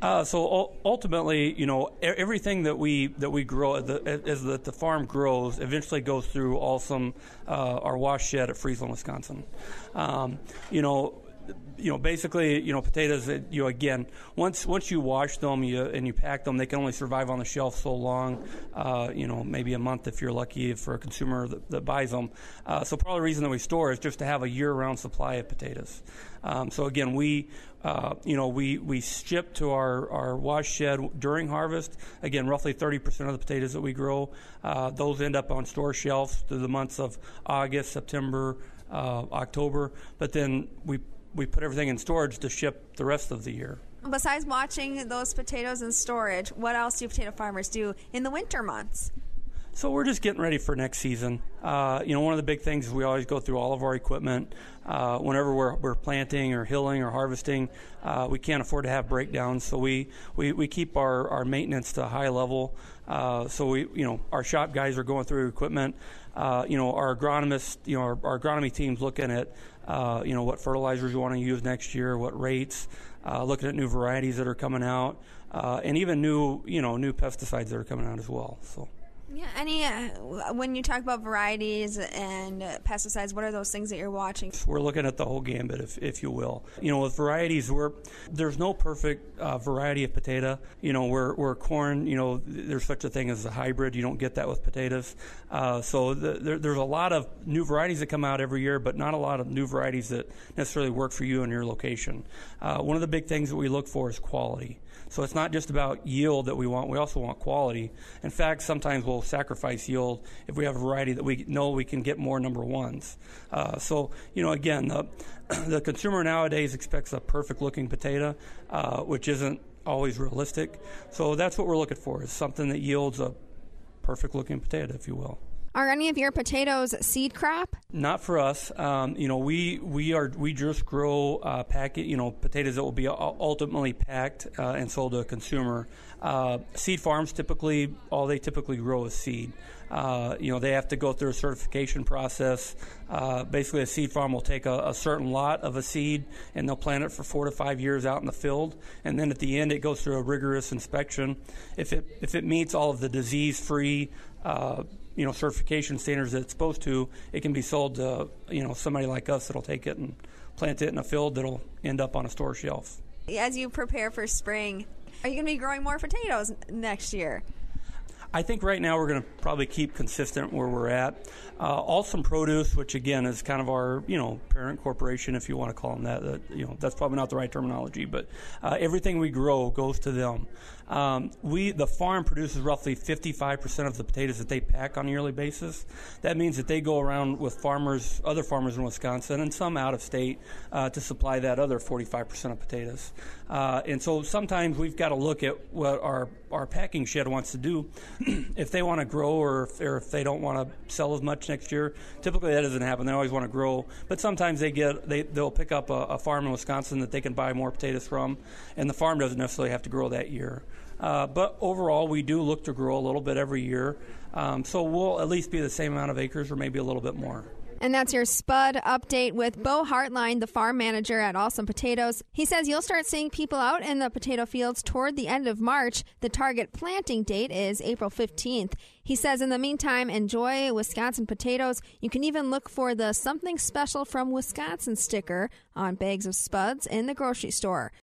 Speaker 43: Uh, so ultimately, you know, everything that we that we grow as the, the farm grows eventually goes through Alsum, uh, our wash shed at Friesland, Wisconsin. Um, you know, you know, basically, you know, potatoes. You know, again, once once you wash them you, and you pack them, they can only survive on the shelf so long. Uh, you know, maybe a month if you're lucky for a consumer that, that buys them. Uh, so of the reason that we store is just to have a year-round supply of potatoes. Um, so again, we uh, you know, we, we ship to our, our wash shed during harvest. Again, roughly 30% of the potatoes that we grow, uh, those end up on store shelves through the months of August, September, uh, October. But then we, we put everything in storage to ship the rest of the year.
Speaker 42: Besides watching those potatoes in storage, what else do potato farmers do in the winter months?
Speaker 43: So we're just getting ready for next season. Uh, you know, one of the big things is we always go through all of our equipment. Uh, whenever we're, we're planting or hilling or harvesting, uh, we can't afford to have breakdowns. So we, we, we keep our, our maintenance to a high level. Uh, so we, you know, our shop guys are going through equipment. Uh, you know, our agronomists, you know, our, our agronomy team's looking at, uh, you know, what fertilizers you want to use next year, what rates, looking at new varieties that are coming out, and even new, you know, new pesticides that are coming out as well. So.
Speaker 42: Yeah, any uh, when you talk about varieties and uh, pesticides, what are those things that you're watching?
Speaker 43: We're looking at the whole gambit, if, if you will. You know, with varieties, we're there's no perfect uh, variety of potato. You know, where corn, you know, there's such a thing as a hybrid. You don't get that with potatoes. Uh, so the, there, there's a lot of new varieties that come out every year, but not a lot of new varieties that necessarily work for you and your location. Uh, one of the big things that we look for is quality. So it's not just about yield that we want, we also want quality. In fact, sometimes we'll sacrifice yield if we have a variety that we know we can get more number ones. Uh, so, you know, again, the, the consumer nowadays expects a perfect looking potato, uh, which isn't always realistic. So that's what we're looking for is something that yields a perfect looking potato, if you will.
Speaker 42: Are any of your potatoes seed crop?
Speaker 43: Not for us. Um, you know, we we are we just grow uh, packet. You know, potatoes that will be ultimately packed uh, and sold to a consumer. Uh, seed farms typically all they typically grow is seed. Uh, you know, they have to go through a certification process. Uh, basically, a seed farm will take a, a, certain lot of a seed and they'll plant it for four to five years out in the field, and then at the end, it goes through a rigorous inspection. If it if it meets all of the disease-free uh, you know certification standards that it's supposed to, it can be sold to you know somebody like us that'll take it and plant it in a field that'll end up on a store shelf.
Speaker 8: As you prepare for spring, are you going to be growing more potatoes next year?
Speaker 43: I think right now we're going to probably keep consistent where we're at. Uh, Alsum Produce, which again is kind of our you know parent corporation, if you want to call them that. that you know that's probably not the right terminology, but uh, everything we grow goes to them. Um, we the farm produces roughly 55% of the potatoes that they pack on a yearly basis. That means that they go around with farmers, other farmers in Wisconsin, and some out of state uh, to supply that other 45% of potatoes. Uh, and so sometimes we've got to look at what our our packing shed wants to do. if they want to grow, or if, or if they don't want to sell as much next year, typically that doesn't happen. They always want to grow, but sometimes they get they they'll pick up a, a farm in Wisconsin that they can buy more potatoes from, and the farm doesn't necessarily have to grow that year. Uh, but overall, we do look to grow a little bit every year. Um, so we'll at least be the same amount of acres or maybe a little bit more.
Speaker 8: And that's your Spud update with Bo Hartline, the farm manager at Alsum Potatoes. He says you'll start seeing people out in the potato fields toward the end of March. The target planting date is April 15th. He says in the meantime, enjoy Wisconsin potatoes. You can even look for the Something Special from Wisconsin sticker on bags of Spuds in the grocery store.